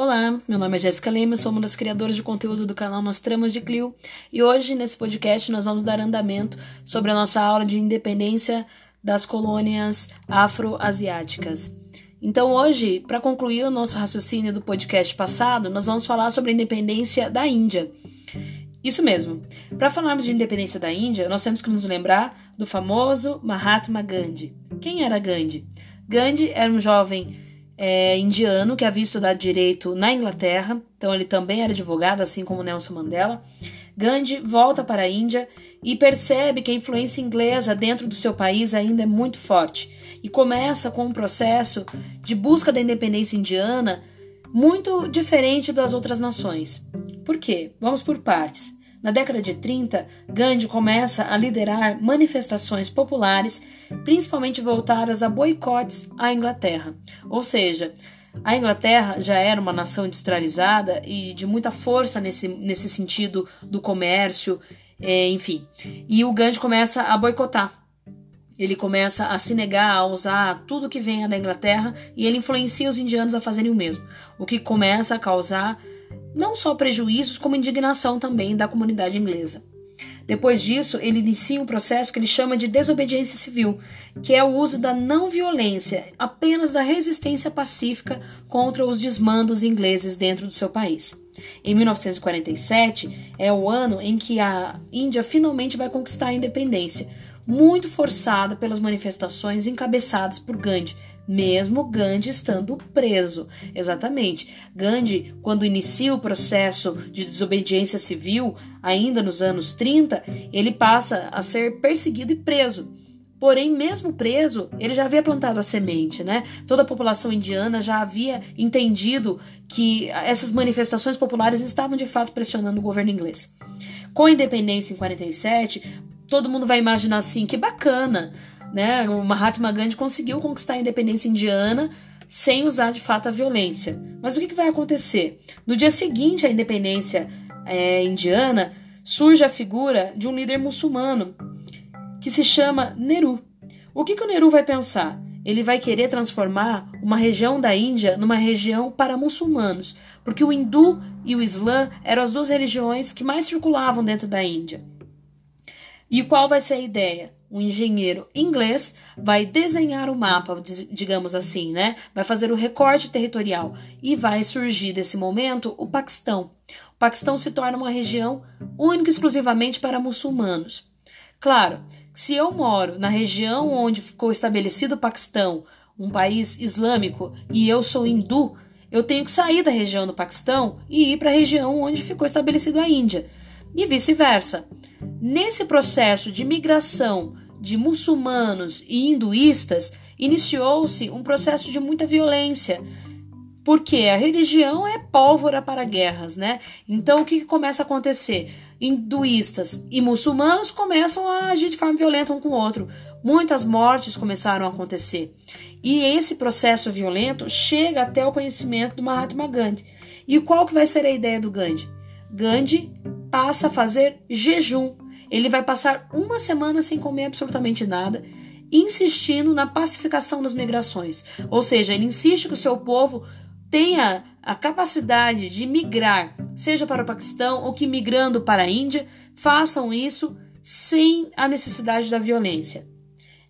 Olá, meu nome é Jéssica Lima, sou uma das criadoras de conteúdo do canal Nas Tramas de Clio e hoje nesse podcast nós vamos dar andamento sobre a nossa aula de independência das colônias afro-asiáticas. Então hoje, para concluir o nosso raciocínio do podcast passado, nós vamos falar sobre a independência da Índia. Isso mesmo. Para falarmos de independência da Índia, nós temos que nos lembrar do famoso Mahatma Gandhi. Quem era Gandhi? Gandhi era um jovem é, indiano que havia estudado direito na Inglaterra, então ele também era advogado, assim como Nelson Mandela. Gandhi volta para a Índia e percebe que a influência inglesa dentro do seu país ainda é muito forte e começa com um processo de busca da independência indiana muito diferente das outras nações. Por quê? Vamos por partes. Na década de 30, Gandhi começa a liderar manifestações populares, principalmente voltadas a boicotes à Inglaterra. Ou seja, a Inglaterra já era uma nação industrializada e de muita força nesse, nesse sentido do comércio, é, enfim. E o Gandhi começa a boicotar. Ele começa a se negar a usar tudo que venha da Inglaterra e ele influencia os indianos a fazerem o mesmo, o que começa a causar não só prejuízos, como indignação também da comunidade inglesa. Depois disso, ele inicia um processo que ele chama de desobediência civil, que é o uso da não violência, apenas da resistência pacífica contra os desmandos ingleses dentro do seu país. Em 1947 é o ano em que a Índia finalmente vai conquistar a independência, muito forçada pelas manifestações encabeçadas por Gandhi, mesmo Gandhi estando preso. Exatamente. Gandhi, quando inicia o processo de desobediência civil, ainda nos anos 30, ele passa a ser perseguido e preso. Porém, mesmo preso, ele já havia plantado a semente, né? Toda a população indiana já havia entendido que essas manifestações populares estavam de fato pressionando o governo inglês. Com a independência em 47, todo mundo vai imaginar assim, que bacana, né? O Mahatma Gandhi conseguiu conquistar a independência indiana sem usar de fato a violência. Mas o que, que vai acontecer? No dia seguinte à independência é, indiana, surge a figura de um líder muçulmano que se chama Nehru. O que, que o Nehru vai pensar? Ele vai querer transformar uma região da Índia numa região para muçulmanos, porque o hindu e o islã eram as duas religiões que mais circulavam dentro da Índia. E qual vai ser a ideia? Um engenheiro inglês vai desenhar o mapa, digamos assim, né? Vai fazer o recorte territorial e vai surgir desse momento o Paquistão. O Paquistão se torna uma região única e exclusivamente para muçulmanos. Claro, se eu moro na região onde ficou estabelecido o Paquistão, um país islâmico, e eu sou hindu, eu tenho que sair da região do Paquistão e ir para a região onde ficou estabelecido a Índia, e vice-versa. Nesse processo de migração de muçulmanos e hinduístas, iniciou-se um processo de muita violência. Porque a religião é pólvora para guerras, né? Então o que, que começa a acontecer? Hinduístas e muçulmanos começam a agir de forma violenta um com o outro. Muitas mortes começaram a acontecer. E esse processo violento chega até o conhecimento do Mahatma Gandhi. E qual que vai ser a ideia do Gandhi? Gandhi passa a fazer jejum. Ele vai passar uma semana sem comer absolutamente nada, insistindo na pacificação das migrações. Ou seja, ele insiste que o seu povo tenha a capacidade de migrar, seja para o Paquistão ou que migrando para a Índia, façam isso sem a necessidade da violência.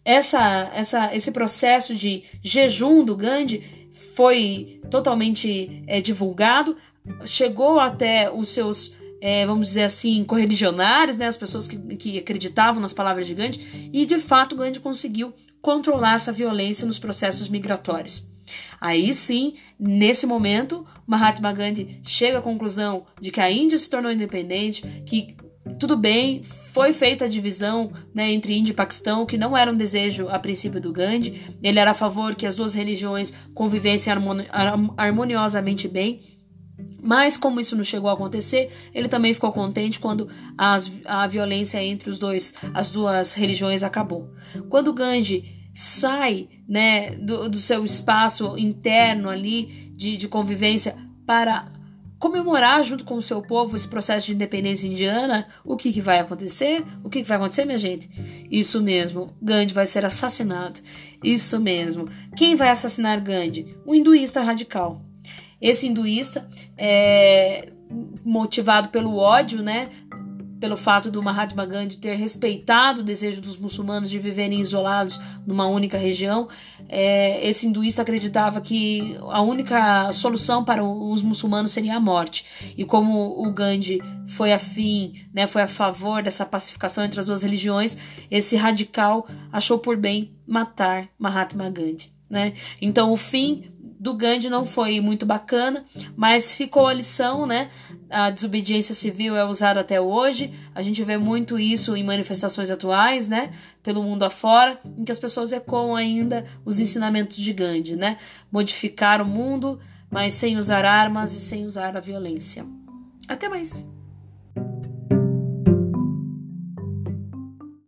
Essa, essa, esse processo de jejum do Gandhi foi totalmente é, divulgado, chegou até os seus é, vamos dizer assim, correligionários, né, as pessoas que, que acreditavam nas palavras de Gandhi, e de fato Gandhi conseguiu controlar essa violência nos processos migratórios. Aí sim, nesse momento, Mahatma Gandhi chega à conclusão de que a Índia se tornou independente, que tudo bem, foi feita a divisão né, entre Índia e Paquistão, que não era um desejo a princípio do Gandhi. Ele era a favor que as duas religiões convivessem harmoniosamente bem, mas como isso não chegou a acontecer, ele também ficou contente quando as, a violência entre os dois, as duas religiões acabou. Quando Gandhi sai né, do, do seu espaço interno ali de, de convivência para comemorar junto com o seu povo esse processo de independência indiana, o que, que vai acontecer? O que, que vai acontecer, minha gente? Isso mesmo, Gandhi vai ser assassinado. Isso mesmo. Quem vai assassinar Gandhi? O hinduísta radical. Esse hinduísta, é, motivado pelo ódio, né, pelo fato do Mahatma Gandhi ter respeitado o desejo dos muçulmanos de viverem isolados numa única região, é, esse hinduísta acreditava que a única solução para os muçulmanos seria a morte. E como o Gandhi foi afim, né, foi a favor dessa pacificação entre as duas religiões, esse radical achou por bem matar Mahatma Gandhi. Né? Então o fim do Gandhi não foi muito bacana, mas ficou a lição, né? A desobediência civil é usada até hoje. A gente vê muito isso em manifestações atuais, né? Pelo mundo afora, em que as pessoas ecoam ainda os ensinamentos de Gandhi, né? Modificar o mundo, mas sem usar armas e sem usar a violência. Até mais!